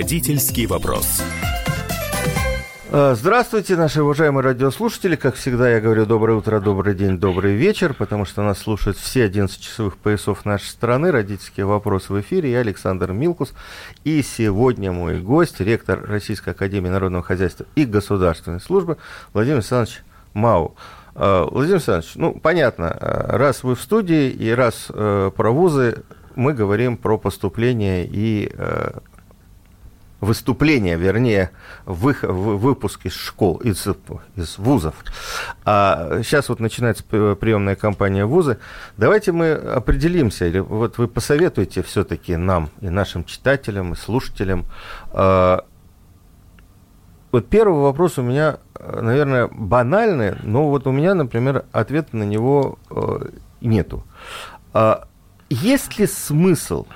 Родительский вопрос. А, Здравствуйте, наши уважаемые радиослушатели. Как всегда, я говорю доброе утро, добрый день, добрый вечер, потому что нас слушают все 11 часовых поясов нашей страны. Родительские вопросы в эфире. Я Александр Милкус. И сегодня мой гость, ректор Российской Академии Народного Хозяйства и Государственной Службы Владимир Александрович Мау. А, Владимир Александрович, ну, понятно, а, раз вы в студии и раз э, про вузы, мы говорим про поступление и э, выступления, вернее, в, в выпуск из школ, из, из вузов. А сейчас вот начинается приемная кампания вузы. Давайте мы определимся, или вот вы посоветуете все-таки нам и нашим читателям, и слушателям. А, вот первый вопрос у меня, наверное, банальный, но вот у меня, например, ответа на него э, нету. А есть ли смысл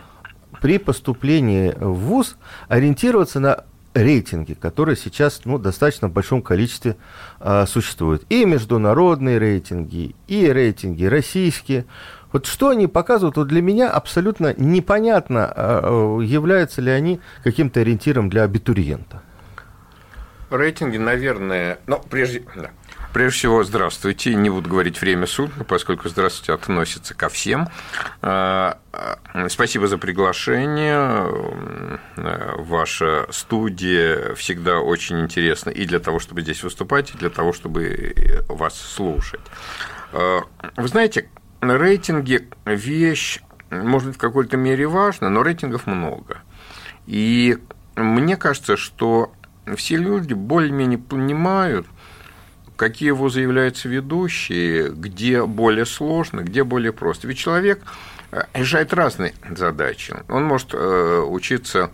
при поступлении в ВУЗ ориентироваться на рейтинги, которые сейчас ну, в достаточно большом количестве э, существуют. И международные рейтинги, и рейтинги российские. Вот что они показывают, вот для меня абсолютно непонятно, э, являются ли они каким-то ориентиром для абитуриента. Рейтинги, наверное, но прежде, да, Прежде всего, здравствуйте. Не буду говорить время суток, поскольку здравствуйте относится ко всем. А, а, спасибо за приглашение. Ваша студия всегда очень интересна и для того, чтобы здесь выступать, и для того, чтобы вас слушать. А, вы знаете, рейтинги – вещь, может быть, в какой-то мере важна, но рейтингов много. И мне кажется, что все люди более-менее понимают, какие вузы являются ведущие, где более сложно, где более просто. Ведь человек э, решает разные задачи. Он может э, учиться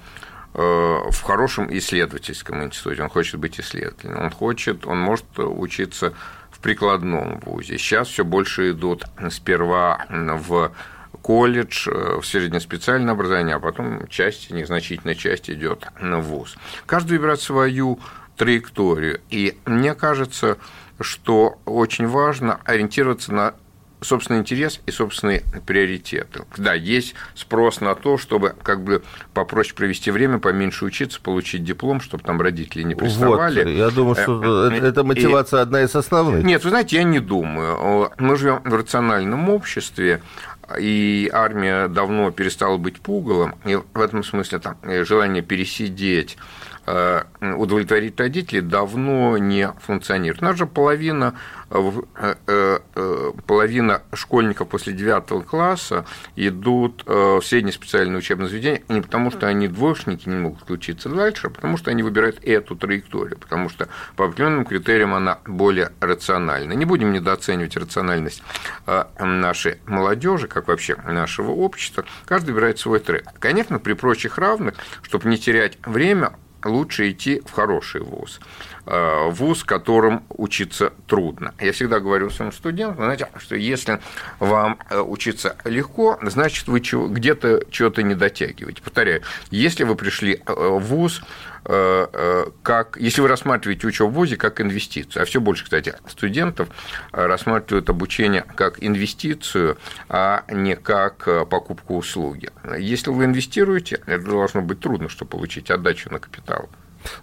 э, в хорошем исследовательском институте, он хочет быть исследователем, он хочет, он может учиться в прикладном вузе. Сейчас все больше идут сперва в колледж, в среднеспециальное образование, а потом часть, незначительная часть идет в вуз. Каждый выбирает свою траекторию. И мне кажется, что очень важно ориентироваться на собственный интерес и собственные приоритеты. Да, есть спрос на то, чтобы как бы попроще провести время, поменьше учиться, получить диплом, чтобы там родители не приставали. Вот, я думаю, что э, эта мотивация и... одна из основных. Нет, вы знаете, я не думаю. Мы живем в рациональном обществе, и армия давно перестала быть пугалом, и в этом смысле там, желание пересидеть Э, удовлетворить родителей давно не функционирует. У нас же половина, э, э, половина школьников после 9 класса идут в среднее специальное учебное заведение не потому, что они двоечники не могут учиться дальше, а потому что они выбирают эту траекторию, потому что по определенным критериям она более рациональна. Не будем недооценивать рациональность нашей молодежи, как вообще нашего общества. Каждый выбирает свой трек. Конечно, при прочих равных, чтобы не терять время, лучше идти в хороший вуз, вуз, которым учиться трудно. Я всегда говорю своим студентам, знаете, что если вам э, учиться легко, значит, вы где-то чего-то не дотягиваете. Повторяю, если вы пришли э, в вуз, как, если вы рассматриваете учебу в ВУЗе как инвестицию, а все больше, кстати, студентов рассматривают обучение как инвестицию, а не как покупку услуги. Если вы инвестируете, это должно быть трудно, чтобы получить отдачу на капитал.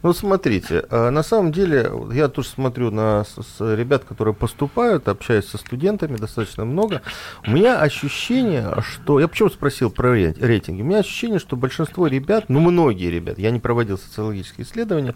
Ну, смотрите, э, на самом деле, я тоже смотрю на ребят, которые поступают, общаюсь со студентами достаточно много. У меня ощущение, что... Я почему спросил про рейтинги? У меня ощущение, что большинство ребят, ну, многие ребят, я не проводил социологические исследования,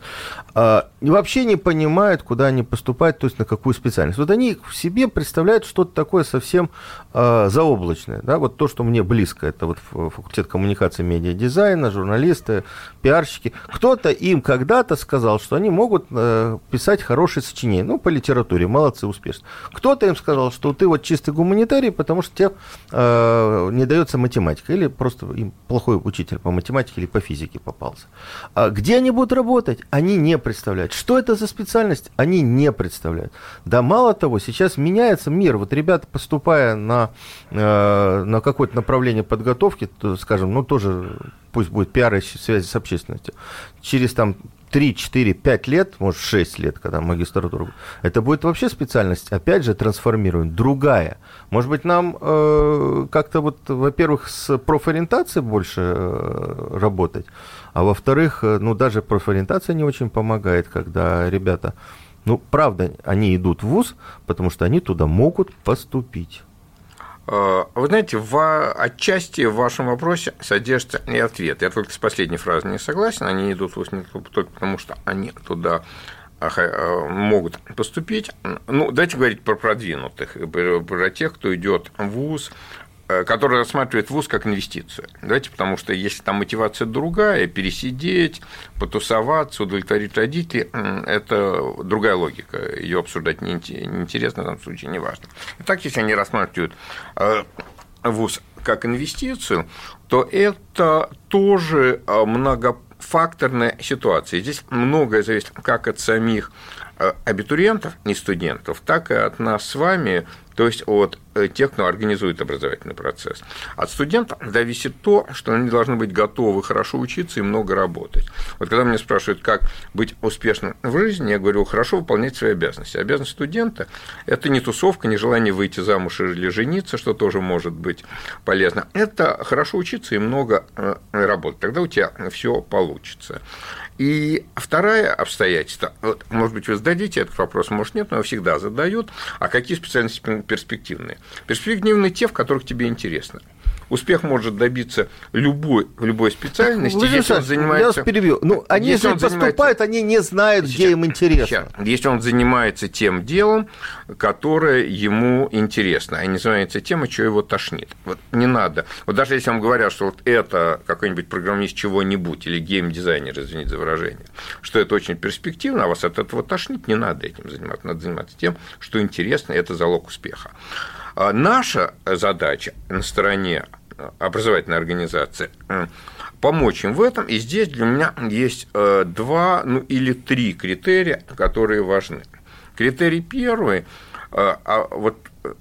а, вообще не понимают, куда они поступают, то есть на какую специальность. Вот они в себе представляют что-то такое совсем а, заоблачное. Да? Вот то, что мне близко, это вот факультет коммуникации, медиадизайна, журналисты, пиарщики. Кто-то им, как когда-то сказал, что они могут э, писать хорошие сочинения, ну, по литературе, молодцы, успешно. Кто-то им сказал, что ты вот чистый гуманитарий, потому что тебе э, не дается математика, или просто им плохой учитель по математике или по физике попался. А где они будут работать? Они не представляют. Что это за специальность? Они не представляют. Да мало того, сейчас меняется мир. Вот ребята, поступая на, э, на какое-то направление подготовки, то, скажем, ну, тоже пусть будет пиар и связи с общественностью, через там 3, 4, 5 лет, может 6 лет, когда магистратура, это будет вообще специальность, опять же, трансформируем, другая. Может быть, нам э, как-то вот, во-первых, с профориентацией больше э, работать, а во-вторых, э, ну, даже профориентация не очень помогает, когда ребята, ну, правда, они идут в ВУЗ, потому что они туда могут поступить. Э, вы знаете, в, отчасти в вашем вопросе содержится и ответ. Я только с последней фразой не согласен. Они идут в только потому, что они туда э, э, могут поступить. Ну, давайте говорить про продвинутых, про тех, кто идет в ВУЗ, который рассматривает ВУЗ как инвестицию. Давайте, потому что если там мотивация другая, пересидеть, потусоваться, удовлетворить родителей, это другая логика. Ее обсуждать неинтересно, в данном случае не важно. Итак, если они рассматривают э, ВУЗ как инвестицию, то это тоже э, многофакторная ситуация. Здесь многое зависит как от самих абитуриентов и студентов, так и от нас с вами, то есть от э, тех, кто организует образовательный процесс. От студентов зависит то, что они должны быть готовы хорошо учиться и много работать. Вот когда меня спрашивают, как быть успешным в жизни, я говорю, хорошо выполнять свои обязанности. Обязанность студента – это не тусовка, не желание выйти замуж или жениться, что тоже может быть полезно. Это хорошо учиться и много э, работать. Тогда у тебя все получится. И второе обстоятельство, вот, может быть, вы зададите этот вопрос, может, нет, но его всегда задают, а какие специальности перспективные? Перспективные те, в которых тебе интересно успех может добиться любой, в любой специальности, Вы если он занимается... Я вас перебью. Ну, они если же поступают, занимается... они не знают, Сейчас, где им интересно. Сейчас. Если он занимается тем делом, которое ему интересно, а не занимается тем, что его тошнит. Вот не надо. Вот даже если вам говорят, что вот это какой-нибудь программист чего-нибудь или геймдизайнер, извините за выражение, что это очень перспективно, а вас от этого тошнить, не надо этим заниматься. Надо заниматься тем, что интересно, это залог успеха. А наша задача на стороне образовательной организации помочь им в этом. И здесь для меня есть э, два ну, или три критерия, которые важны. Критерий первый, э, а вот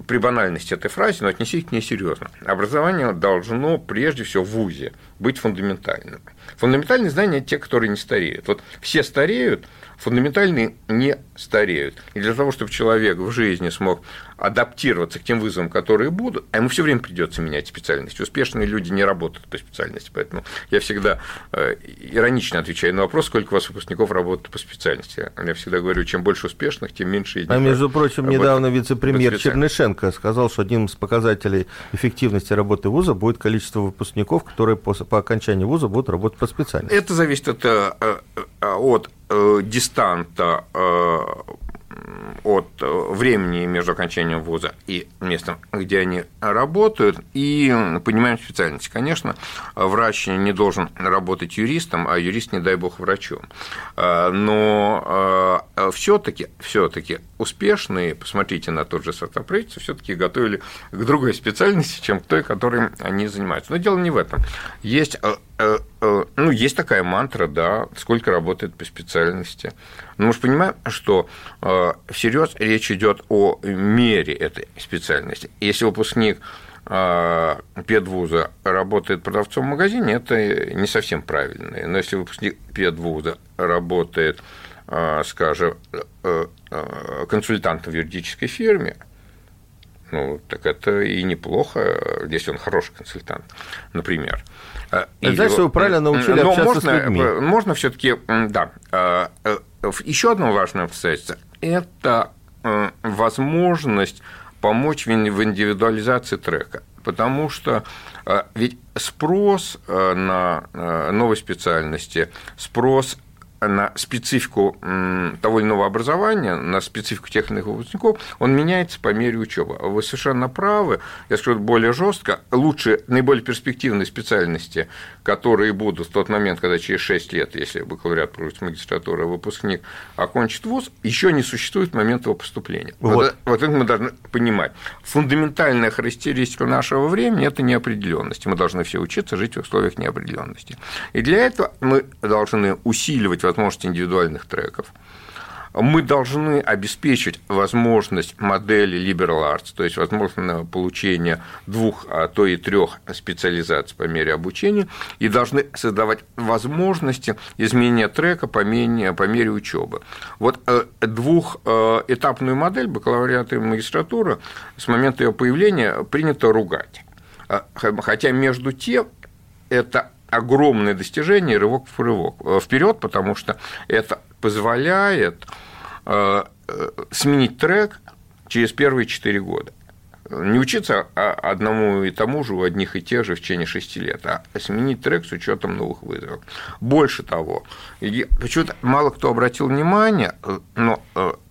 при банальности этой фразы, но отнесите к ней серьезно. Образование должно прежде всего в ВУЗе быть фундаментальным. Фундаментальные знания – те, которые не стареют. Вот все стареют, фундаментальные не стареют. И для того, чтобы человек в жизни смог адаптироваться к тем вызовам, которые будут, а ему все время придется менять специальность. Успешные люди не работают по специальности, поэтому я всегда э, иронично отвечаю на вопрос, сколько у вас выпускников работают по специальности. Я всегда говорю, чем больше успешных, тем меньше из них. А между прочим, недавно вице-премьер Чернышенко сказал, что одним из показателей эффективности работы вуза будет количество выпускников, которые по, по окончании вуза будут работать по специальности. Это зависит от, э, э, от дистанта от времени между окончанием вуза и местом, где они работают, и понимаем специальность. Конечно, врач не должен работать юристом, а юрист, не дай бог, врачом. Э, но э, все-таки все-таки успешные, посмотрите на тот же стартап-правительство, все-таки готовили к другой специальности, чем к той, которой они занимаются. Но дело не в этом. Есть ну, есть такая мантра, да, сколько работает по специальности. Но мы же понимаем, что э, всерьез речь идет о мере этой специальности. Если выпускник э, педвуза работает продавцом в магазине, это не совсем правильно. Но если выпускник педвуза работает, э, скажем, консультантом в юридической фирме, ну, так это и неплохо, если он хороший консультант, например. И Знаешь, что вы правильно научили Но общаться можно, с людьми. Можно все таки да. Еще одно важное обстоятельство – это э, возможность помочь в индивидуализации трека. Потому что э, ведь спрос э, на новой специальности, спрос на специфику того или иного образования, на специфику тех или иных выпускников, он меняется по мере учебы. Вы совершенно правы, я скажу более жестко, лучше, наиболее перспективные специальности, которые будут в тот момент, когда через 6 лет, если бакалавриат проводит магистратура, выпускник окончит вуз, еще не существует момента его поступления. Вот. Вот, вот это мы должны понимать. Фундаментальная характеристика нашего времени – это неопределенность. Мы должны все учиться жить в условиях неопределенности. И для этого мы должны усиливать возможности индивидуальных треков, мы должны обеспечить возможность модели liberal arts, то есть возможность получения двух, а то и трех специализаций по мере обучения, и должны создавать возможности изменения трека по мере, по мере учебы. Вот э, двухэтапную модель бакалавриата и магистратуры с момента ее появления принято ругать. Э, хотя между тем это огромное достижение, рывок в рывок э, вперед, потому что это позволяет э, э, сменить трек через первые четыре года. Не учиться одному и тому же у одних и тех же в течение шести лет, а сменить трек с учетом новых вызовов. Больше того, почему-то мало кто обратил внимание, но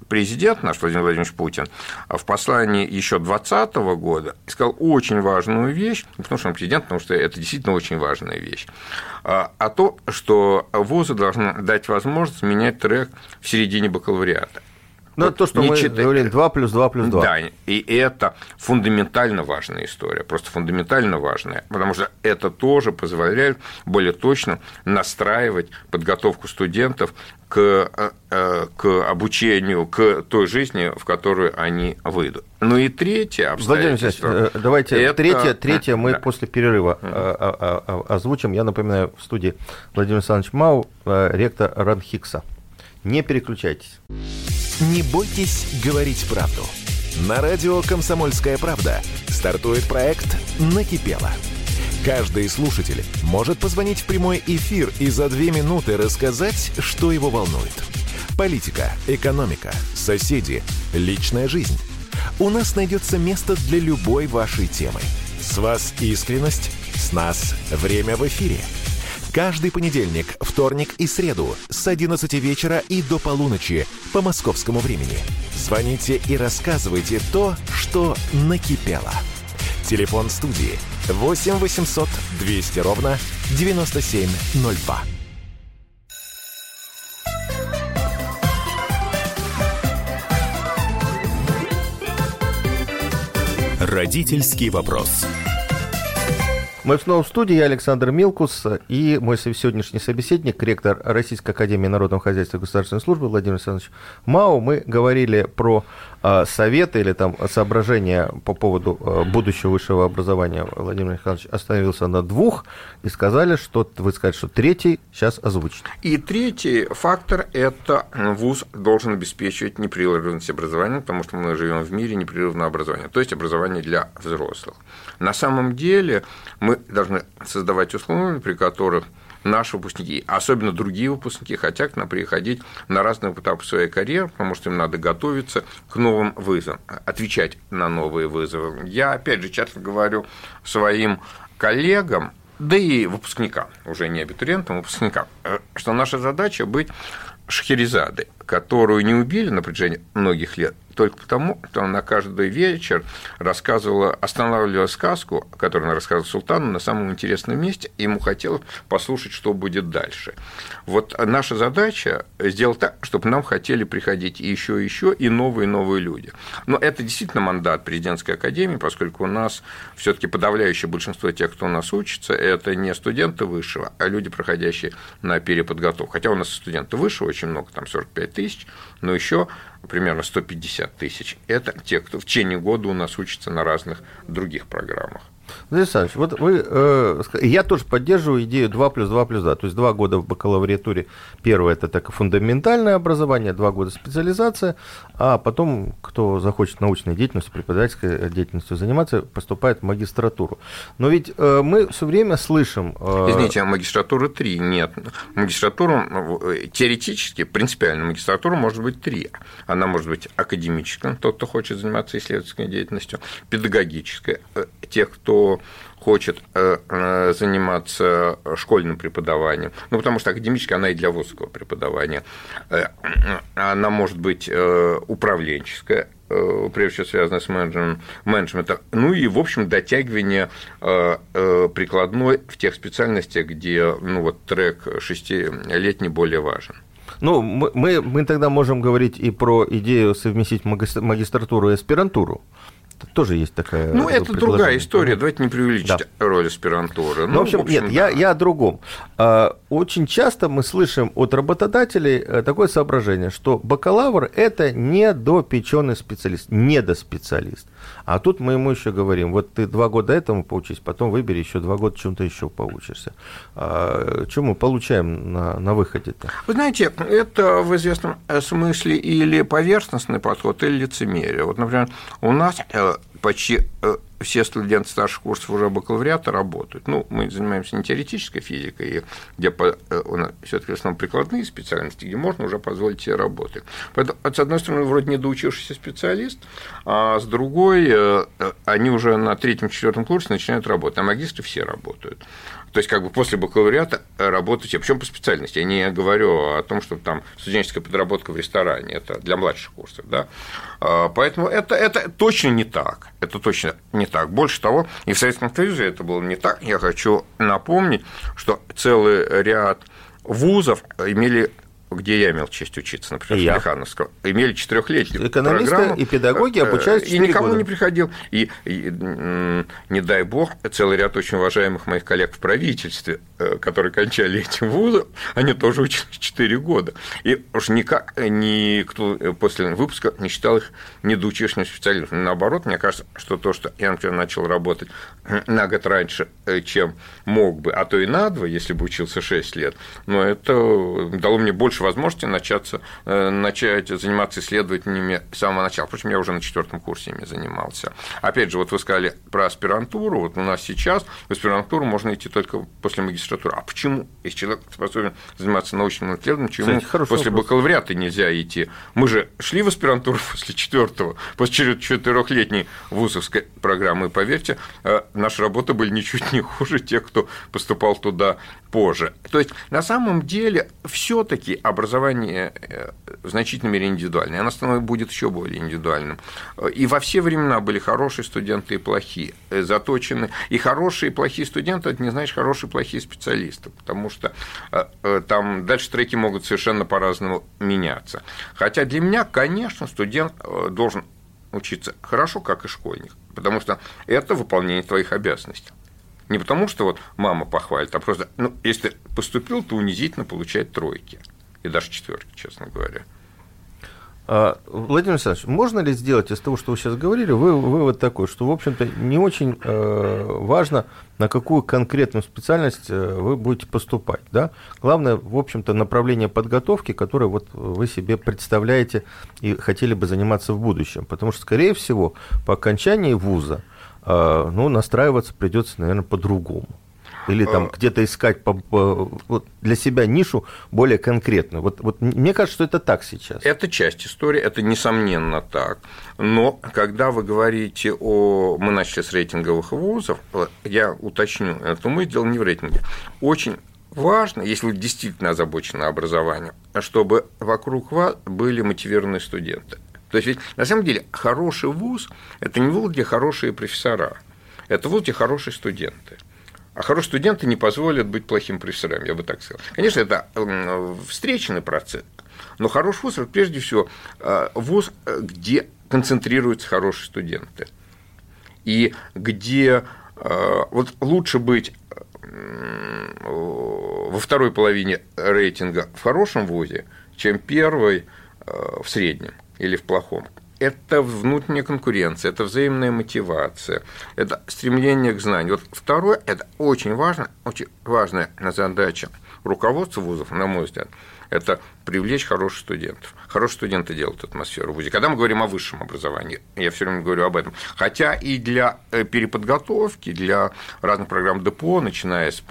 президент наш Владимир Владимирович Путин в послании еще 2020 года сказал очень важную вещь, потому что он президент, потому что это действительно очень важная вещь, а, а то, что вузы должны дать возможность менять трек в середине бакалавриата. Ну, то, что мы читать... говорим, 2 плюс 2 плюс 2. Да, и это фундаментально важная история, просто фундаментально важная, потому что это тоже позволяет более точно настраивать подготовку студентов к, э, э, к обучению, к той жизни, в которую они выйдут. Ну и третье обстоятельство... Владимир э, давайте это... третье, третье мы да. после перерыва озвучим. Я напоминаю, в студии Владимир Александрович Мау, ректор РАНХИКСа. Не переключайтесь. Не бойтесь говорить правду. На радио «Комсомольская правда» стартует проект «Накипело». Каждый слушатель может позвонить в прямой эфир и за две минуты рассказать, что его волнует. Политика, экономика, соседи, личная жизнь. У нас найдется место для любой вашей темы. С вас искренность, с нас время в эфире – Каждый понедельник, вторник и среду с 11 вечера и до полуночи по московскому времени. Звоните и рассказывайте то, что накипело. Телефон студии 8 800 200 ровно 9702. Родительский вопрос. Мы снова в студии, я Александр Милкус и мой сегодняшний собеседник, ректор Российской Академии Народного Хозяйства и Государственной Службы Владимир Александрович Мау. Мы говорили про советы или там соображения по поводу э, будущего высшего образования. Владимир Александрович остановился на двух и сказали, что вы сказали, что третий сейчас озвучит. И третий фактор – это ВУЗ должен обеспечивать непрерывность образования, потому что мы живем в мире непрерывного образования, то есть образование для взрослых. На самом деле мы должны создавать условия, при которых наши выпускники, особенно другие выпускники, хотят к нам приходить на разные этапы своей карьеры, потому что им надо готовиться к новым вызовам, отвечать на новые вызовы. Я, опять же, часто говорю своим коллегам, да и выпускникам, уже не абитуриентам, а выпускникам, э, что наша задача быть Шахерезады, которую не убили на протяжении многих лет, только потому, что она каждый вечер рассказывала, останавливала сказку, которую она рассказывала султану на самом интересном месте, и ему хотелось послушать, что будет дальше. Вот наша задача сделать так, чтобы нам хотели приходить еще и еще, и новые и новые люди. Но это действительно мандат президентской академии, поскольку у нас все таки подавляющее большинство тех, кто у нас учится, это не студенты высшего, а люди, проходящие на переподготовку. Хотя у нас студенты высшего очень много, там 45 тысяч, но еще примерно 150 тысяч. Это те, кто в течение года у нас учится на разных других программах. Владимир Александрович, вот вы, э, я тоже поддерживаю идею 2 плюс 2 плюс 2, то есть 2 года в бакалавриатуре, первое это так фундаментальное образование, 2 года специализация, а потом, кто захочет научной деятельностью, преподавательской деятельностью заниматься, поступает в магистратуру. Но ведь э, мы все время слышим... Э... Извините, а магистратуры 3 нет. Магистратуру э, теоретически, принципиально, магистратура может быть 3. Она может быть академическая, тот, кто хочет заниматься исследовательской деятельностью, педагогическая, э, тех, кто хочет э, э, заниматься школьным преподаванием, ну, потому что академическая она и для вузовского преподавания, э, она может быть управленческая, прежде всего связанная с менеджментом, ну и, в общем, дотягивание прикладной в тех специальностях, где ну, вот, трек шестилетний более важен. Ну, мы, мы тогда можем говорить и про идею совместить магистратуру и аспирантуру тоже есть такая. Ну, это другая история. Давайте не преувеличить да. роль аспирантуры. Ну, ну в общем, в общем нет, да. я, я о другом. А, очень часто мы слышим от работодателей э, такое соображение, что бакалавр – это недопеченный специалист, недоспециалист. А тут мы ему еще говорим, вот ты два года этому поучись, потом выбери еще два года чем-то еще поучишься. А, что мы получаем на, на выходе-то? Вы знаете, это в известном смысле или поверхностный подход, или лицемерие. Вот, например, у нас э, почти э, все студенты старших курсов уже бакалавриата работают. Ну, мы занимаемся не теоретической физикой, где э, все-таки в основном прикладные специальности, где можно уже позволить себе работать. Поэтому, с одной стороны, вроде не доучившийся специалист, а с другой, э, они уже на третьем-четвертом курсе начинают работать, а магистры все работают. То есть, как бы после бакалавриата работать, а причем по специальности. Я не говорю о том, что там студенческая подработка в ресторане, это для младших курсов, да. А, поэтому это, это точно не так. Это точно не так. Больше того, и в Советском Союзе это было не так. Я хочу напомнить, что целый ряд вузов имели где я имел честь учиться, например, я. Механовского, имели четырехлетнюю Экономисты программу, и педагоги э, обучались И никому года. не приходил. И, и, не дай бог, целый ряд очень уважаемых моих коллег в правительстве, э, которые кончали эти вузы, они тоже учились 4 года. И уж никак никто после выпуска не считал их недоучившими специалистами. Наоборот, мне кажется, что то, что я, например, начал работать на год раньше, э, чем мог бы, а то и на два, если бы учился 6 лет, но это дало мне больше возможности начаться, э, начать заниматься исследованиями с самого начала. Впрочем, я уже на четвертом курсе ими занимался. Опять же, вот вы сказали про аспирантуру. Вот у нас сейчас в аспирантуру можно идти только после магистратуры. А почему? Если человек способен заниматься научным исследованием, почему Кстати, после вопрос. бакалавриата нельзя идти? Мы же шли в аспирантуру после четвертого, после четырехлетней вузовской программы, и поверьте, э, наши работы были ничуть не хуже тех, кто поступал туда позже. То есть, на самом деле, все-таки образование э, в значительной мере индивидуальное, оно становится, будет еще более индивидуальным. И во все времена были хорошие студенты и плохие, э, заточены. И хорошие и плохие студенты, это не значит хорошие и плохие специалисты, потому что э, там дальше треки могут совершенно по-разному меняться. Хотя для меня, конечно, студент должен учиться хорошо, как и школьник, потому что это выполнение твоих обязанностей. Не потому, что вот мама похвалит, а просто, ну, если поступил, то унизительно получать тройки. И даже четверки, честно говоря. А, Владимир Александрович, можно ли сделать из того, что вы сейчас говорили, вы, вывод такой, что, в общем-то, не очень э, важно, на какую конкретную специальность э, вы будете поступать, да? Главное, в общем-то, направление подготовки, которое вот вы себе представляете и хотели бы заниматься в будущем. Потому что, скорее всего, по окончании вуза а, ну, настраиваться придется, наверное, по-другому. Или там а... где-то искать по, по, вот для себя нишу более конкретную. Вот, вот мне кажется, что это так сейчас. Это часть истории, это несомненно так. Но когда вы говорите о... Мы начали с рейтинговых вузов, я уточню, это мы сделали не в рейтинге. Очень важно, если вы действительно озабочены образованием, чтобы вокруг вас были мотивированные студенты. То есть ведь на самом деле хороший вуз – это не вуз, где хорошие профессора, это вуз, где хорошие студенты. А хорошие студенты не позволят быть плохим профессором, я бы так сказал. Конечно, это встречный процесс, но хороший вуз – прежде всего э, вуз, где концентрируются хорошие студенты. И где э, вот лучше быть во второй половине рейтинга в хорошем вузе, чем первой э, в среднем или в плохом. Это внутренняя конкуренция, это взаимная мотивация, это стремление к знанию. Вот второе, это очень важно, очень важная задача руководства вузов, на мой взгляд, это привлечь хороших студентов. Хорошие студенты делают атмосферу в ВУЗе. Когда мы говорим о высшем образовании, я все время говорю об этом. Хотя и для э, переподготовки, для разных программ ДПО, начиная, с,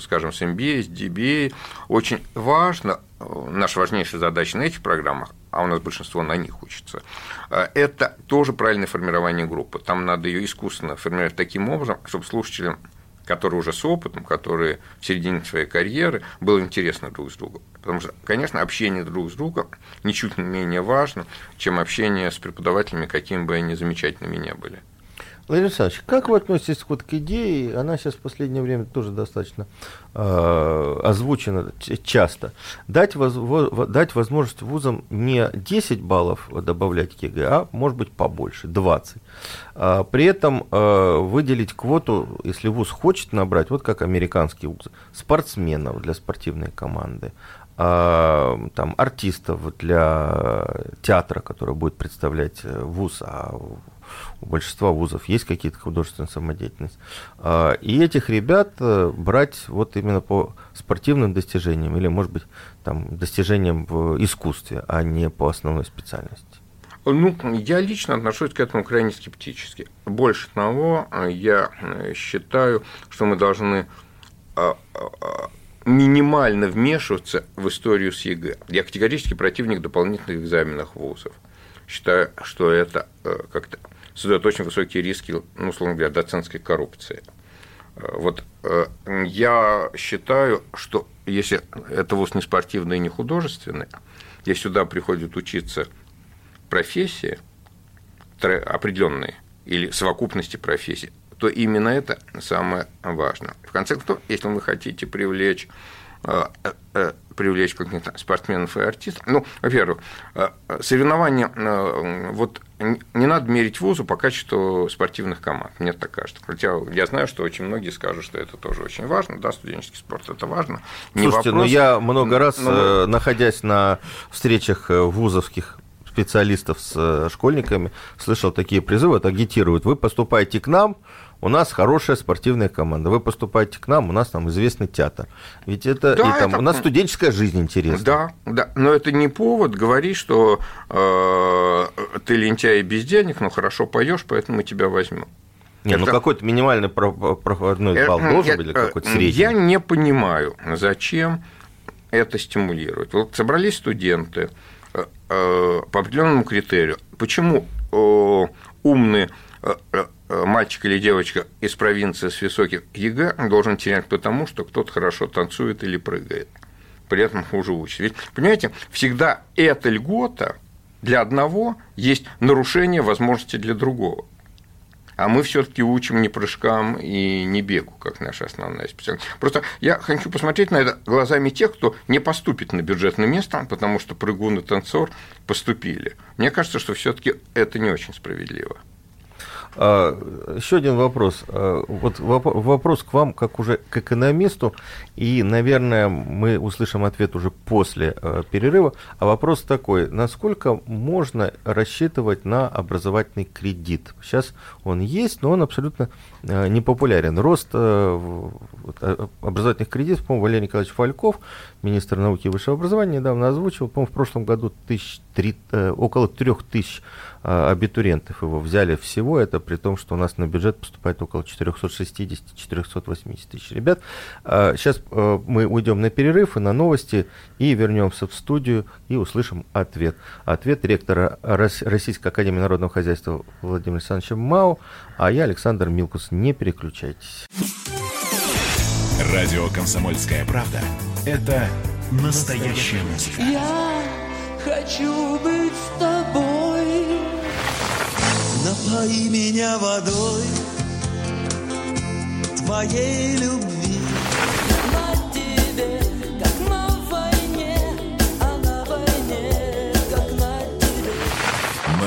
скажем, с MBA, с DBA, очень важно наша важнейшая задача на этих программах, а у нас большинство на них учится, это тоже правильное формирование группы. Там надо ее искусственно формировать таким образом, чтобы слушателям которые уже с опытом, которые в середине своей карьеры, было интересно друг с другом. Потому что, конечно, общение друг с другом ничуть не менее важно, чем общение с преподавателями, какими бы они замечательными не были. Владимир Александрович, как вы относитесь вот к идее, она сейчас в последнее время тоже достаточно э, озвучена часто, дать, воз, во, дать возможность вузам не 10 баллов добавлять к ЕГЭ, а может быть побольше, 20. А, при этом э, выделить квоту, если вуз хочет набрать, вот как американские вузы, спортсменов для спортивной команды, там, артистов для театра, который будет представлять э, вуз, а у большинства вузов есть какие-то художественные самодеятельность. А, и этих ребят э, брать вот именно по спортивным достижениям или, может быть, там, достижениям в искусстве, а не по основной специальности. Ну, я лично отношусь к этому крайне скептически. Больше того, я э, считаю, что мы должны а, а, минимально вмешиваться в историю с ЕГЭ. Я категорически противник дополнительных экзаменов вузов. Считаю, что это э, как-то создает очень высокие риски, ну, условно говоря, доцентской коррупции. Э, вот э, я считаю, что если это вуз не спортивный и не художественный, если сюда приходят учиться профессии определенные или совокупности профессий, то именно это самое важное. В конце концов, если вы хотите привлечь э, привлечь каких-то спортсменов и артистов. Ну, во-первых, соревнования, вот не надо мерить вузу по качеству спортивных команд, мне так кажется. Хотя я знаю, что очень многие скажут, что это тоже очень важно, да, студенческий спорт это важно. Не Слушайте, вопрос, но я много раз, но... Э, находясь на встречах э, вузовских специалистов с э, школьниками, слышал такие призывы, вот агитируют, вы поступаете к нам, у нас хорошая спортивная команда. Вы поступаете к нам, у нас там известный театр. Ведь это, да, и там, это... у нас студенческая жизнь интересна. Да, да, но это не повод говорить, что э, ты лентяй и без денег, но хорошо поешь, поэтому мы тебя возьмем. Не, ну это... ну какой-то минимальный проходной э, балл должен быть, или какой-то средний? Я не понимаю, зачем это стимулировать. Вот собрались студенты э, э, по определенному критерию. Почему умные Э, мальчик или девочка из провинции с высоких ЕГЭ должен терять потому, что кто-то хорошо танцует или прыгает, при этом хуже учится. Ведь, понимаете, всегда эта льгота для одного есть нарушение возможности для другого. А мы все-таки учим не прыжкам и не бегу, как наша основная специальность. Просто я хочу посмотреть на это глазами тех, кто не поступит на бюджетное место, потому что прыгун и танцор поступили. Мне кажется, что все-таки это не очень справедливо. А, еще один вопрос. А, вот вопрос к вам, как уже к экономисту, и, наверное, мы услышим ответ уже после а, перерыва. А вопрос такой, насколько можно рассчитывать на образовательный кредит? Сейчас он есть, но он абсолютно не популярен. Рост образовательных кредитов, по-моему, Валерий Николаевич Фальков, министр науки и высшего образования, недавно озвучил, по-моему, в прошлом году тысяч, три, э, около трех тысяч абитуриентов его взяли всего, это при том, что у нас на бюджет поступает около 460-480 тысяч ребят. Сейчас мы уйдем на перерыв и на новости, и вернемся в студию и услышим ответ. Ответ ректора Российской Академии Народного Хозяйства Владимира Александровича Мау, а я Александр Милкус. Не переключайтесь. Радио «Комсомольская правда» — это настоящая музыка. Я хочу быть с тобой. Напои меня водой твоей любви.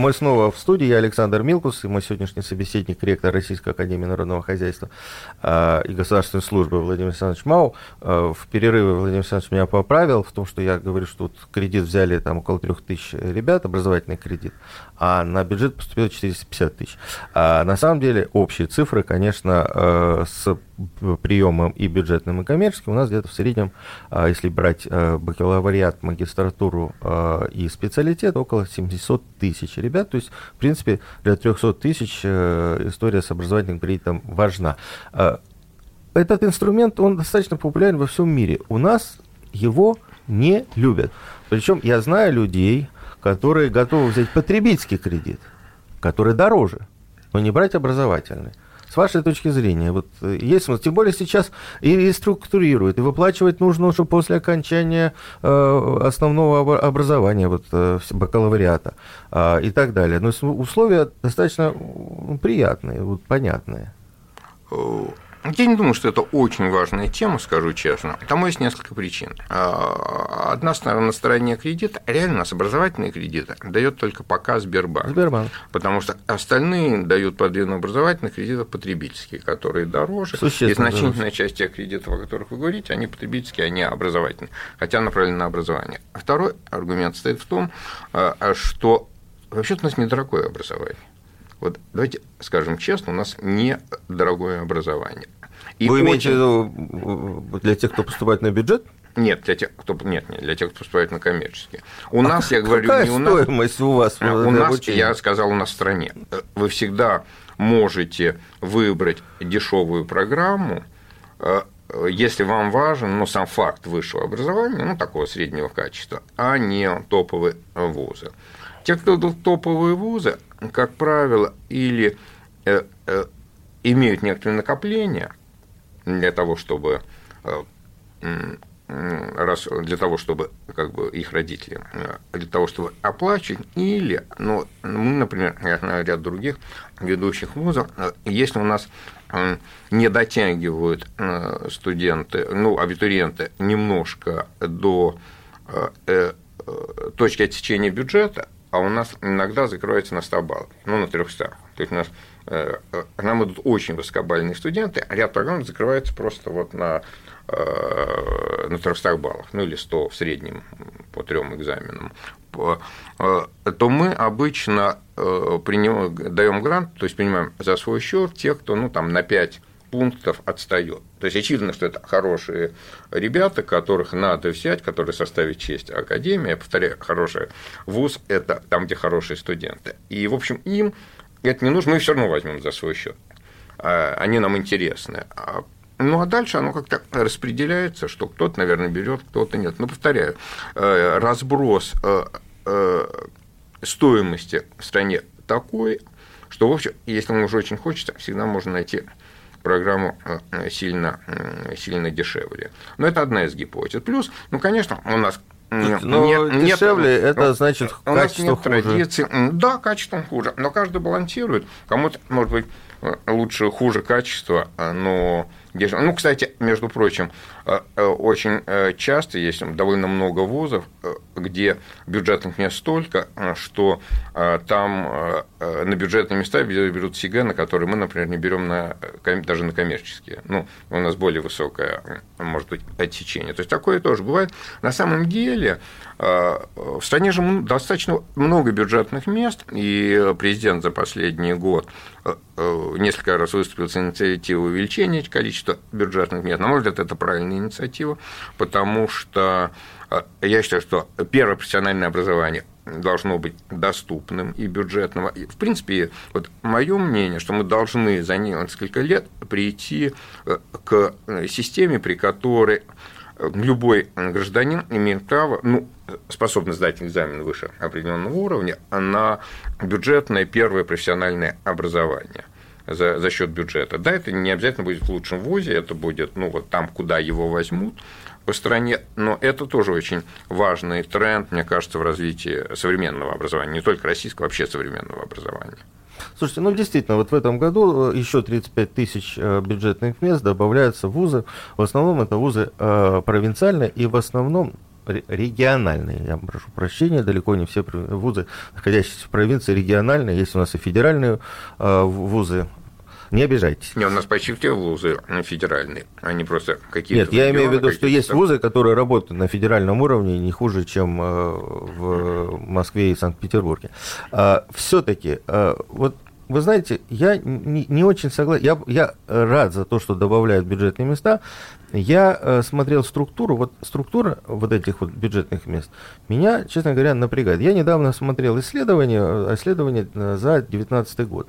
Мы снова в студии. Я Александр Милкус и мой сегодняшний собеседник, ректор Российской Академии Народного Хозяйства э, и Государственной службы Владимир Александрович Мау. Э, в перерыве Владимир Александрович меня поправил в том, что я говорю, что вот кредит взяли там около трех тысяч ребят, образовательный кредит, а на бюджет поступило 450 тысяч. А на самом деле общие цифры, конечно, э, с приемом и бюджетным, и коммерческим у нас где-то в среднем, если брать бакалавриат, магистратуру и специалитет, около 700 тысяч ребят. То есть, в принципе, для 300 тысяч э, история с образовательным кредитом важна. Э, Этот инструмент, он достаточно популярен во всем мире. У нас его не любят. Причем я знаю людей, которые готовы взять потребительский кредит, который дороже, но не брать образовательный. С вашей точки зрения, вот э, есть смысл, тем более сейчас и реструктурируют, и выплачивать нужно уже после окончания э, основного образования, вот, э, бакалавриата э, и так далее. Но условия достаточно приятные, вот, понятные. Я не думаю, что это очень важная тема, скажу честно. Тому есть несколько причин. А, Одна сторона на стороне кредита, реально у нас образовательные кредиты дает только пока Сбербанк. Сбербанк. Потому что остальные дают под видом образовательных кредитов потребительские, которые дороже. Существенно и значительная часть тех кредитов, о которых вы говорите, они потребительские, они образовательные, хотя направлены на образование. Второй аргумент стоит в том, а, что вообще-то у нас недорогое образование. Вот давайте скажем честно, у нас недорогое образование. И Вы имеете в очень- виду э, для тех, кто поступает на бюджет? Нет, для тех, кто нет, нет, для тех, кто поступает на коммерческие. У нас, я говорю, А не у нас. стоимость у вас А, для У нас, обучения? я сказал, у нас в стране. Вы всегда можете выбрать дешевую программу, э, если вам важен ну, сам факт высшего образования, ну, такого среднего качества, а не топовые вузы. Те, кто идут в топовые вузы, как правило, или э, э, имеют некоторые накопления для того, чтобы э, раз для того, чтобы как бы их родители э, для того, чтобы оплачивать, или, ну, мы, например, ряд других ведущих вузов, э, если у нас не дотягивают студенты, ну, абитуриенты немножко до точки отсечения бюджета, а у нас иногда закроется на 100 баллов, ну, на 300. То есть у нас э, э, нам идут очень высокобальные студенты, а ряд программ закрывается просто вот на, э, на 300 баллах, ну, или 100 в среднем по трем экзаменам. Э, то мы обычно э, даем грант, то есть принимаем за свой счет тех, кто ну, там, на 5 пунктов отстает. То есть очевидно, что это хорошие ребята, которых надо взять, которые составят честь Академии. Я повторяю, хороший вуз – это там, где хорошие студенты. И, в общем, им это не нужно, мы все равно возьмем за свой счет. Они нам интересны. А- Ну, а дальше оно как-то распределяется, что кто-то, наверное, берет, кто-то нет. Но, повторяю, э, разброс э, э, стоимости в стране такой, что, в общем, если вам уже очень хочется, всегда можно найти программу э, сильно, сильно дешевле. Но это одна из гипотез. Плюс, ну, конечно, у нас Но дешевле это ну, значит у нас качество нет хуже. традиции. Да, качество хуже, но каждый балансирует. Кому-то, может быть, лучше, хуже качество, э, но дешево. Ну, кстати, между прочим, очень э, часто есть довольно много вузов, э, где бюджетных мест столько, э, что э, там э, э, на бюджетные места берут СИГЭ, на которые мы, например, не берем на, э, даже на коммерческие. Ну, у нас более высокое, э, может быть, отсечение. То есть такое тоже бывает. На самом деле э, в стране же достаточно много бюджетных мест, и президент за последний год э, э, несколько раз выступил с инициативой увеличения количества бюджетных мест. На мой взгляд, это правильная инициатива, потому что э, я считаю, что первое профессиональное образование должно быть доступным и бюджетным. И, в принципе, вот мое мнение, что мы должны за несколько лет прийти э, к э, системе, при которой любой гражданин имеет право, ну, способный сдать экзамен выше определенного уровня на бюджетное первое профессиональное образование за, за счет бюджета. Да, это не обязательно будет в лучшем вузе, это будет ну, вот там, куда его возьмут по стране, но это тоже очень важный тренд, мне кажется, в развитии современного образования, не только российского, вообще современного образования. Слушайте, ну действительно, вот в этом году э, еще 35 тысяч э, бюджетных мест добавляются в вузы. В основном это вузы э, провинциальные, и в основном региональные, я прошу прощения, далеко не все вузы, находящиеся в провинции, региональные, есть у нас и федеральные э, вузы, не обижайтесь. Не, у нас почти все вузы федеральные, а не просто какие-то... Нет, я имею в виду, что есть вузы, которые работают на федеральном уровне не хуже, чем э, в Москве и Санкт-Петербурге. Все-таки, вот вы знаете, я не, не очень согласен. Я, я рад за то, что добавляют бюджетные места. Я э, смотрел структуру, вот структура вот этих вот бюджетных мест меня, честно говоря, напрягает. Я недавно смотрел исследование, э, исследование э, за 2019 год.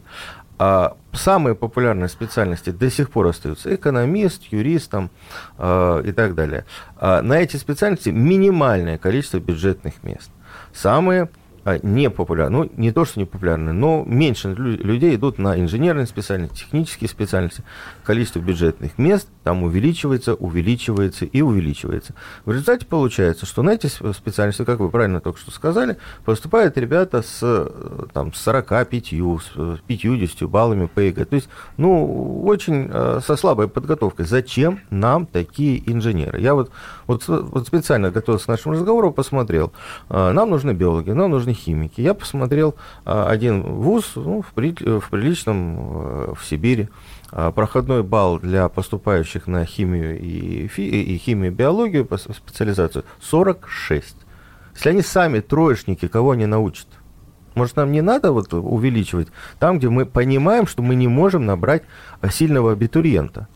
А самые популярные специальности до сих пор остаются экономист, юрист там, э, и так далее. А на эти специальности минимальное количество бюджетных мест. Самые а, не популярны, ну не то, что не популярны, но меньше лю- людей идут на инженерные специальности, технические специальности. Количество бюджетных мест там увеличивается, увеличивается и увеличивается. В результате получается, что на эти специальности, как вы правильно только что сказали, поступают ребята с, э, там, с 45, с э, 50 баллами по ЕГЭ. То есть, ну, очень э, со слабой подготовкой. Зачем нам такие инженеры? Я вот, вот, вот специально готовился к нашему разговору, посмотрел. Э, Нам нужны биологи, нам нужны химики. Я посмотрел э, один вуз ну, в, при- в приличном э, в Сибири. А, Проходной балл для поступающих на химию и, фи- и химию и биологию специализацию 46. Если они сами троечники, кого они научат? Может, нам не надо вот увеличивать там, где мы понимаем, что мы не можем набрать а, сильного абитуриента?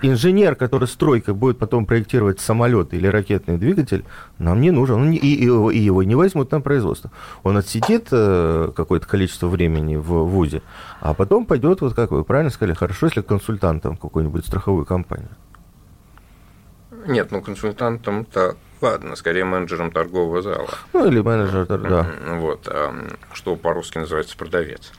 Инженер, который стройкой будет потом проектировать самолет или ракетный двигатель, нам не нужен. Он и, и его, и его не возьмут на производство. Он отсидит э, какое-то количество времени в ВУЗе, а потом пойдет, вот как вы правильно сказали, хорошо, если консультантом какой-нибудь страховой компании. Нет, ну консультантом-то, ладно, скорее менеджером торгового зала. Ну, или менеджер, да. Вот, а, что по-русски называется продавец.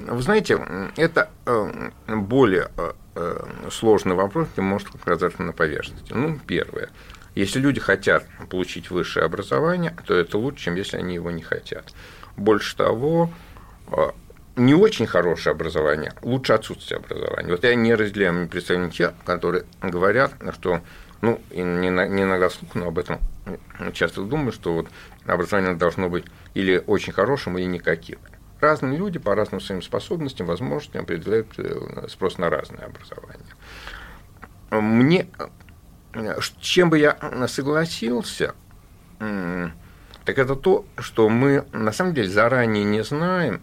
Вы знаете, это э, более э, э, сложный вопрос, чем может оказаться на поверхности. Ну, первое. Если люди хотят получить высшее образование, то это лучше, чем если они его не хотят. Больше того, не очень хорошее образование, лучше отсутствие образования. Вот я не разделяю представителей тех, которые говорят, что, ну, не, не иногда слух, но об этом часто думаю, что вот образование должно быть или очень хорошим, или никаким. Разные люди по разным своим способностям, возможностям определяют э, спрос на разное образование. Мне, э, чем бы я согласился, так это то, что мы на самом деле заранее не знаем,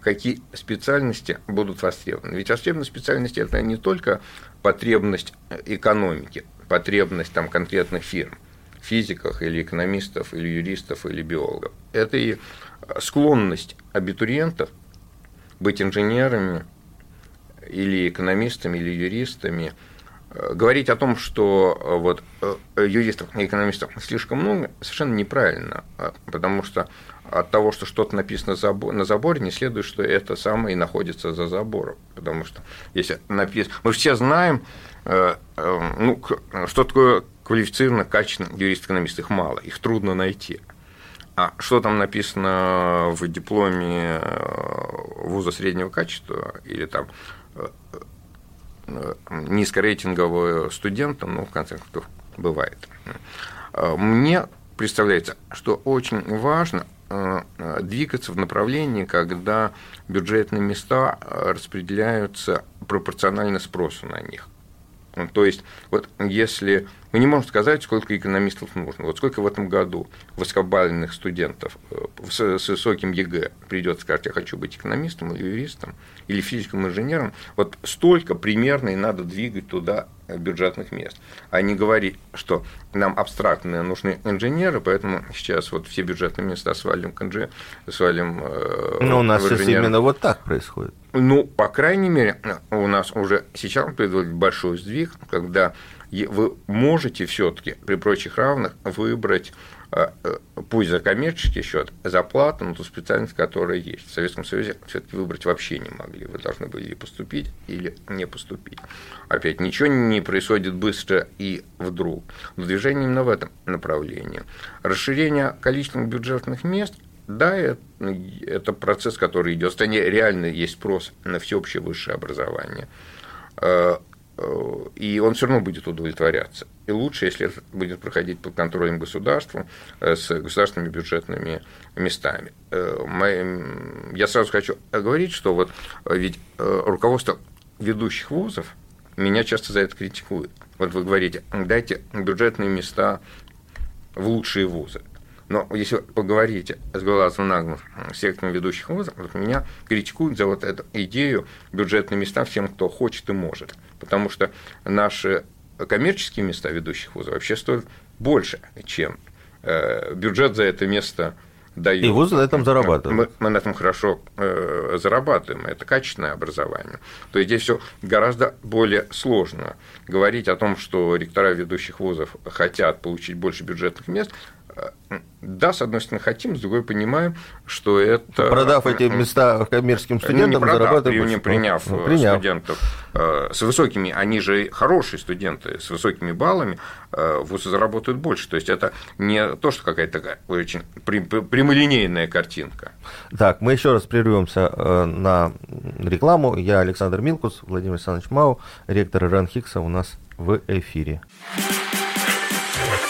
какие специальности будут востребованы. Ведь востребованные специальности – это не только потребность экономики, потребность там, конкретных фирм, физиков или экономистов, или юристов, или биологов. Это и склонность абитуриентов быть инженерами или экономистами, или юристами, Э, говорить о том, что э, вот э, юристов и экономистов слишком много, совершенно неправильно, а, потому что от того, что что-то написано на заборе, не следует, что это самое и находится за забором, потому что если написано, мы все знаем, ну, что такое квалифицированно, качественно юрист-экономист, их мало, их трудно найти. А что там написано в дипломе э, вуза среднего качества или там э, низкорейтингового студента, ну, в конце концов, бывает. Э, Мне представляется, что очень важно двигаться в направлении, когда бюджетные места распределяются пропорционально спросу на них. То есть, вот если мы не можем сказать, сколько экономистов нужно, вот сколько в этом году высокобальных студентов э, с, с высоким ЕГЭ придет сказать, я хочу быть экономистом или юристом, или физиком, инженером, вот столько примерно и надо двигать туда э, бюджетных мест, а не говорить, что нам абстрактно нужны инженеры, поэтому сейчас вот все бюджетные места свалим к инже- свалим э, Но Ну, у нас сейчас именно вот так происходит. Ну, по крайней мере, у нас уже сейчас производит большой сдвиг, когда вы можете все-таки при прочих равных выбрать, э, э, пусть за коммерческий счет, за плату, но ту специальность, которая есть. В Советском Союзе все-таки выбрать вообще не могли. Вы должны были поступить или не поступить. Опять, ничего не происходит быстро и вдруг. Но движение именно в этом направлении. Расширение количества бюджетных мест да, это, это процесс, который идет. В стране реально есть спрос на всеобщее высшее образование. Э, и он все равно будет удовлетворяться. И лучше, если это будет проходить под контролем государства э, с государственными бюджетными местами. Э, Я сразу хочу говорить, что вот ведь руководство ведущих вузов меня часто за это критикует. Вот вы говорите, дайте бюджетные места в лучшие вузы. Но если вы поговорите с глазу на глаз с сектором ведущих вузов, вот меня критикуют за вот эту идею бюджетные места всем, кто хочет и может. Потому что наши коммерческие места ведущих вузов вообще стоят больше, чем э, бюджет за это место дает. И вузы на этом зарабатывают. Мы, мы на этом хорошо э, зарабатываем, это качественное образование. То есть здесь все гораздо более сложно. Говорить о том, что ректора ведущих вузов хотят получить больше бюджетных мест, э, да, с одной стороны хотим, с другой понимаем, что это... Продав эти места коммерческим Ну, не студентам, продав, зарабатываем при- не приняв, Ну, э, приняв. студентов э, с высокими, они же хорошие студенты, с высокими баллами, э, вузы заработают больше. То есть это не то, что какая-то такая очень прямолинейная картинка. Так, мы еще раз прервемся на рекламу. Я Александр Милкус, Владимир Александрович Мау, ректор Иран Хикса у нас в эфире.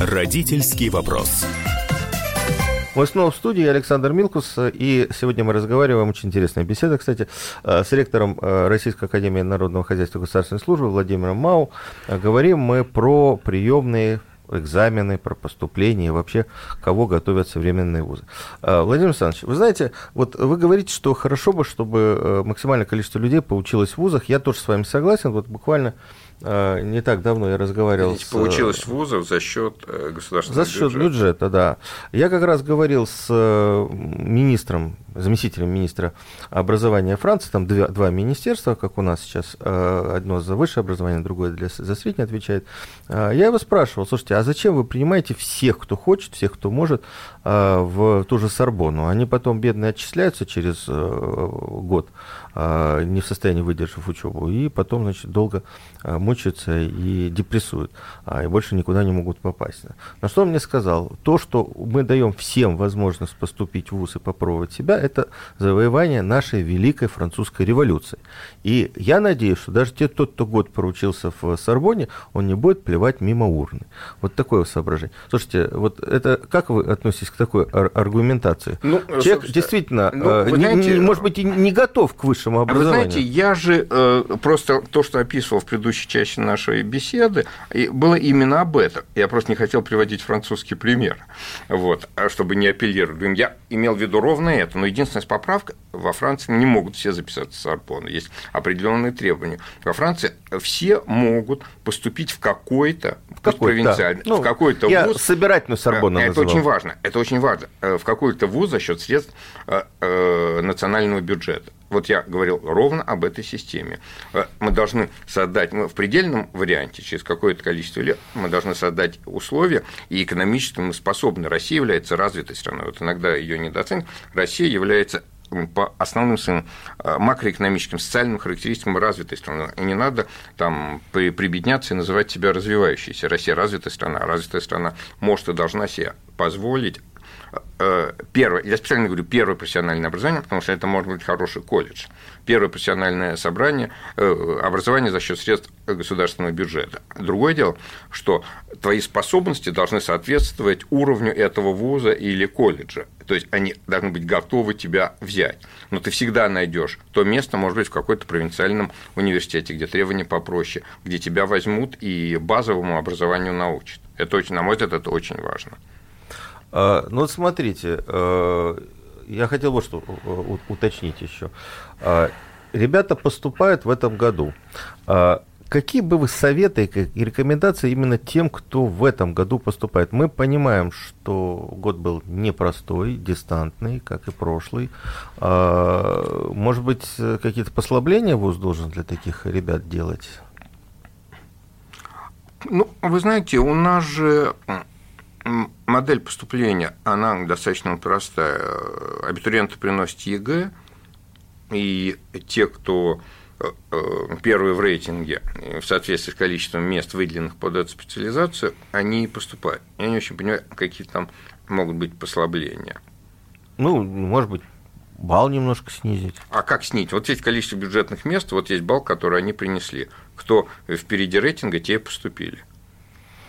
Родительский вопрос. Мы снова в студии, я Александр Милкус, и сегодня мы разговариваем, очень интересная беседа, кстати, э, с ректором э, Российской Академии Народного Хозяйства и Государственной Службы Владимиром Мау. Э, Говорим мы про приемные экзамены, про поступление, вообще, кого готовят современные вузы. Э, Владимир Александрович, вы знаете, вот вы говорите, что хорошо бы, чтобы э, максимальное количество людей поучилось в вузах. Я тоже с вами согласен. Вот буквально не так давно я разговаривал Видите, с... получилось вузов за счет э, государственного За счет бюджета. бюджета, да. Я как раз говорил с э, министром, заместителем министра образования Франции, там два, два министерства, как у нас сейчас, э, одно за высшее образование, другое для, за среднее отвечает. Э, Я его спрашивал, слушайте, а зачем вы принимаете всех, кто хочет, всех, кто может, в ту же Сорбону? Они потом, бедные, отчисляются через э, год, э, не в состоянии выдержав учебу, и потом, значит, долго э, мучаются и депрессуют, а, и больше никуда не могут попасть. На что он мне сказал? То, что мы даем всем возможность поступить в ВУЗ и попробовать себя, это завоевание нашей великой французской революции. И я надеюсь, что даже те, тот, кто год проучился в Сорбоне, он не будет плевать мимо урны. Вот такое соображение. Слушайте, вот это как вы относитесь к такой ар- аргументации? Ну, Человек действительно, ну, э, вы не- знаете, не- может быть, и не готов к высшему А Вы образованию. знаете, я же э, просто то, что описывал в предыдущей части нашей беседы, было именно об этом. Я просто не хотел приводить французский пример, вот, а чтобы не апеллировать. Я имел в виду ровно это, но единственная поправка, во Франции не могут все записаться в Сорбонну, есть определенные требования. Во Франции все могут поступить в какой-то, в какой, провинциальный. Ну, в какой-то я вуз. собирательную Сорбонну Это называл. очень важно. Это очень важно. Э, В какой-то вуз за счет средств э, э, национального бюджета. Вот я говорил ровно об этой системе. Мы должны создать, мы в предельном варианте, через какое-то количество лет, мы должны создать условия, и экономически мы способны. Россия является развитой страной. Вот иногда ее недооценивают. Россия является по основным своим макроэкономическим, социальным характеристикам развитой страны. И не надо там при- прибедняться и называть себя развивающейся. Россия развитая страна. Развитая страна может и должна себе позволить первое, я специально говорю первое профессиональное образование, потому что это может быть хороший колледж. Первое профессиональное собрание, э, образование за счет средств государственного бюджета. Другое дело, что твои способности должны соответствовать уровню этого вуза или колледжа. То есть они должны быть готовы тебя взять. Но ты всегда найдешь то место, может быть, в какой-то провинциальном университете, где требования попроще, где тебя возьмут и базовому образованию научат. Это очень, на мой взгляд, это очень важно. А, Ну вот смотрите, э, я хотел вот что уточнить еще. А, Ребята поступают в этом году. А, какие бы вы советы и рекомендации именно тем, кто в этом году поступает? Мы понимаем, что год был непростой, дистантный, как и прошлый. А, может быть, какие-то послабления ВУЗ должен для таких ребят делать? Ну, вы знаете, у нас же модель поступления, она достаточно простая. Абитуриенты приносят ЕГЭ, и те, кто э, э, первые в рейтинге в соответствии с количеством мест, выделенных под эту специализацию, они поступают. Я не очень понимаю, какие там могут быть послабления. Ну, может быть, балл немножко снизить. А как снизить? Вот есть количество бюджетных мест, вот есть балл, который они принесли. Кто впереди рейтинга, те и поступили.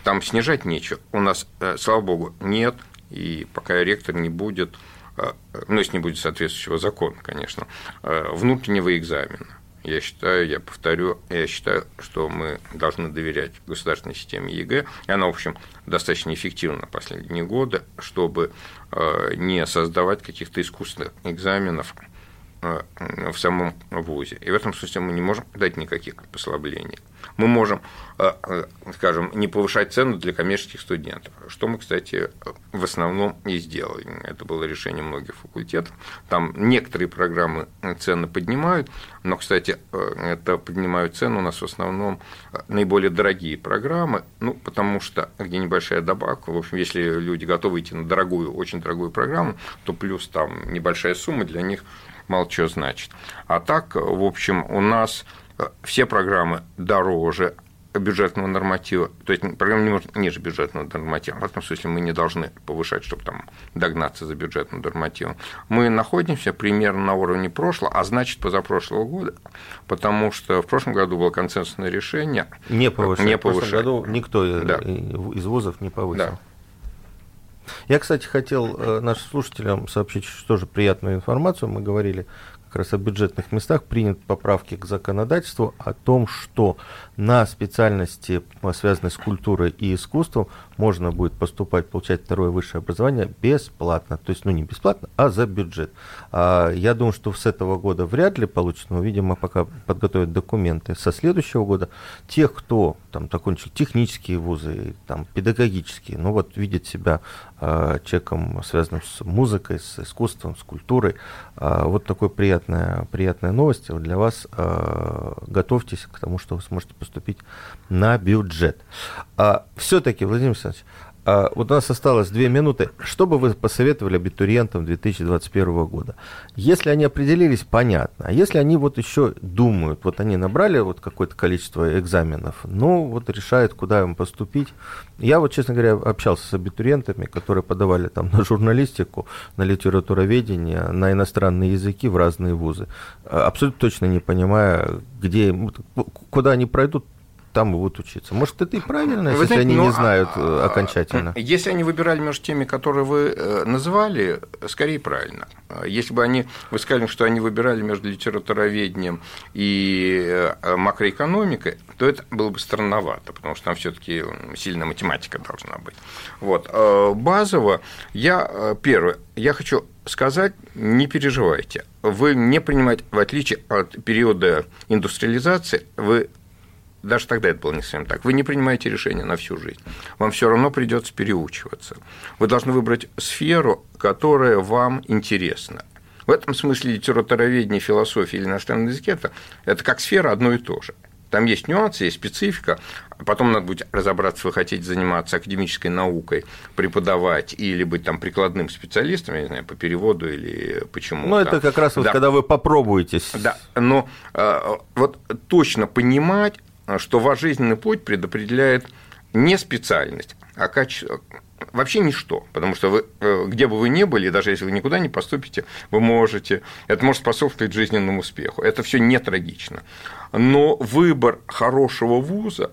Там снижать нечего. У нас, э, слава богу, нет, и пока ректор не будет, э, ну, если не будет соответствующего закона, конечно, э, внутреннего экзамена. Я считаю, я повторю, я считаю, что мы должны доверять государственной системе ЕГЭ, и она, в общем, достаточно эффективна последние годы, чтобы не создавать каких-то искусственных экзаменов в самом ВУЗе. И в этом смысле мы не можем дать никаких послаблений мы можем, э, э, скажем, не повышать цену для коммерческих студентов, что мы, кстати, в основном и сделали. Это было решение многих факультетов. Там некоторые программы цены поднимают, но, кстати, э, это поднимают цену у нас в основном наиболее дорогие программы, ну, потому что где небольшая добавка, в общем, если люди готовы идти на дорогую, очень дорогую программу, то плюс там небольшая сумма для них мало чего значит. А так, в общем, у нас все программы дороже бюджетного норматива, то есть программа не может ниже бюджетного норматива. В этом смысле мы не должны повышать, чтобы там догнаться за бюджетным нормативом. Мы находимся примерно на уровне прошлого, а значит позапрошлого года, потому что в прошлом году было консенсусное решение не повышать. Не повышать. В прошлом году никто да. из вузов не повысил. Да. Я, кстати, хотел э, нашим слушателям сообщить тоже приятную информацию. Мы говорили как раз о бюджетных местах принят поправки к законодательству о том, что на специальности, связанные с культурой и искусством, можно будет поступать, получать второе высшее образование бесплатно. То есть, ну, не бесплатно, а за бюджет. А, я думаю, что с этого года вряд ли получится, но, видимо, пока подготовят документы. Со следующего года тех, кто там закончил технические вузы, там, педагогические, ну, вот видит себя а, человеком, связанным с музыкой, с искусством, с культурой, а, вот такой приятная, приятная новость для вас. А, готовьтесь к тому, что вы сможете поступить на бюджет. А, все-таки, Владимир Александрович, а, вот у нас осталось две минуты. Что бы вы посоветовали абитуриентам 2021 года? Если они определились, понятно. А если они вот еще думают, вот они набрали вот какое-то количество экзаменов, ну вот решают, куда им поступить. Я вот, честно говоря, общался с абитуриентами, которые подавали там на журналистику, на литературоведение, на иностранные языки в разные вузы. Абсолютно точно не понимая, где, куда они пройдут, там будут учиться. Может, это и правильно, вы если знаете, они ну, не знают а, э, окончательно. Если они выбирали между теми, которые вы э, называли, скорее правильно. Если бы они, вы сказали, что они выбирали между литературоведением и э, макроэкономикой, то это было бы странновато, потому что там все-таки сильная математика должна быть. Вот. Базово я первое, я хочу сказать, не переживайте. Вы не принимаете, в отличие от периода индустриализации, вы даже тогда это было не совсем так. Вы не принимаете решения на всю жизнь. Вам все равно придется переучиваться. Вы должны выбрать сферу, которая вам интересна. В этом смысле литературоведение, философия или иностранный язык это, это как сфера одно и то же. Там есть нюансы, есть специфика. Потом надо будет разобраться, вы хотите заниматься академической наукой, преподавать или быть там прикладным специалистом, я не знаю, по переводу или почему. Ну, это как раз да. вот когда вы попробуетесь. Да, но э, вот точно понимать, что ваш жизненный путь предопределяет не специальность, а качество, вообще ничто, потому что вы, э, где бы вы ни были, даже если вы никуда не поступите, вы можете, это может способствовать жизненному успеху. Это все не трагично. Но выбор хорошего вуза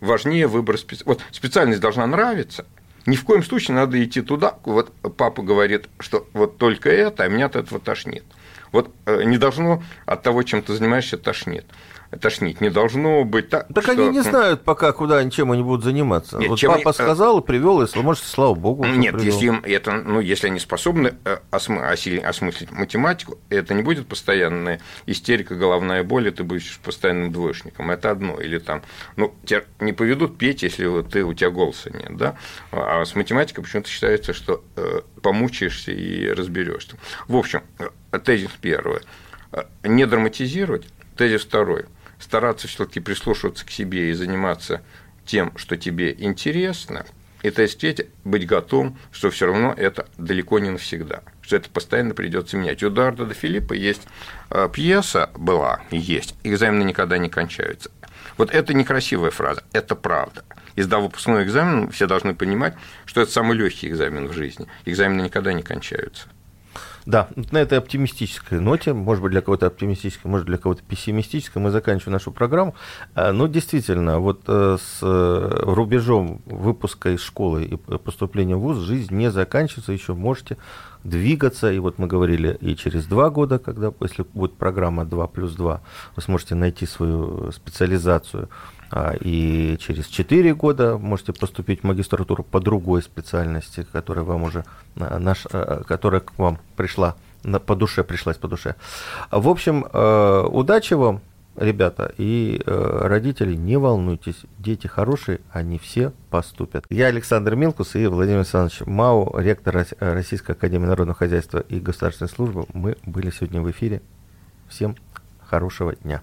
важнее выбора специальности. Вот специальность должна нравиться, ни в коем случае надо идти туда. Вот папа говорит, что вот только это, а меня от этого тошнит. Вот э, не должно от того, чем ты занимаешься, тошнит тошнить. Не должно быть так. Так что... они не знают пока, куда они, чем они будут заниматься. Нет, вот чем папа они... сказал и привел, и, может, слава богу. Нет, привел. если им это, ну, если они способны э, осмы... осмыслить математику, это не будет постоянная истерика, головная боль, и ты будешь постоянным двоечником. Это одно. Или там, ну, тебя не поведут петь, если ты, у тебя голоса нет, да? А с математикой почему-то считается, что э, помучаешься и разберешься. В общем, э, тезис первый. Не драматизировать. Тезис второй стараться все-таки прислушиваться к себе и заниматься тем, что тебе интересно, и тестить, быть готовым, что все равно это далеко не навсегда, что это постоянно придется менять. У Дарда до Филиппа есть пьеса была, есть, экзамены никогда не кончаются. Вот это некрасивая фраза, это правда. И сдав выпускной экзамен, все должны понимать, что это самый легкий экзамен в жизни. Экзамены никогда не кончаются. Да, на этой оптимистической ноте, может быть, для кого-то оптимистической, может, для кого-то пессимистической, мы заканчиваем нашу программу. Ну, действительно, вот с рубежом выпуска из школы и поступления в ВУЗ жизнь не заканчивается, еще можете двигаться, и вот мы говорили и через два года, когда, если будет программа 2 плюс 2, вы сможете найти свою специализацию, и через 4 года можете поступить в магистратуру по другой специальности, которая вам уже наш, которая к вам пришла по душе, пришлась по душе. В общем, удачи вам, ребята, и родители, не волнуйтесь, дети хорошие, они все поступят. Я Александр Милкус и Владимир Александрович Мау, ректор Российской Академии Народного Хозяйства и Государственной Службы. Мы были сегодня в эфире. Всем хорошего дня.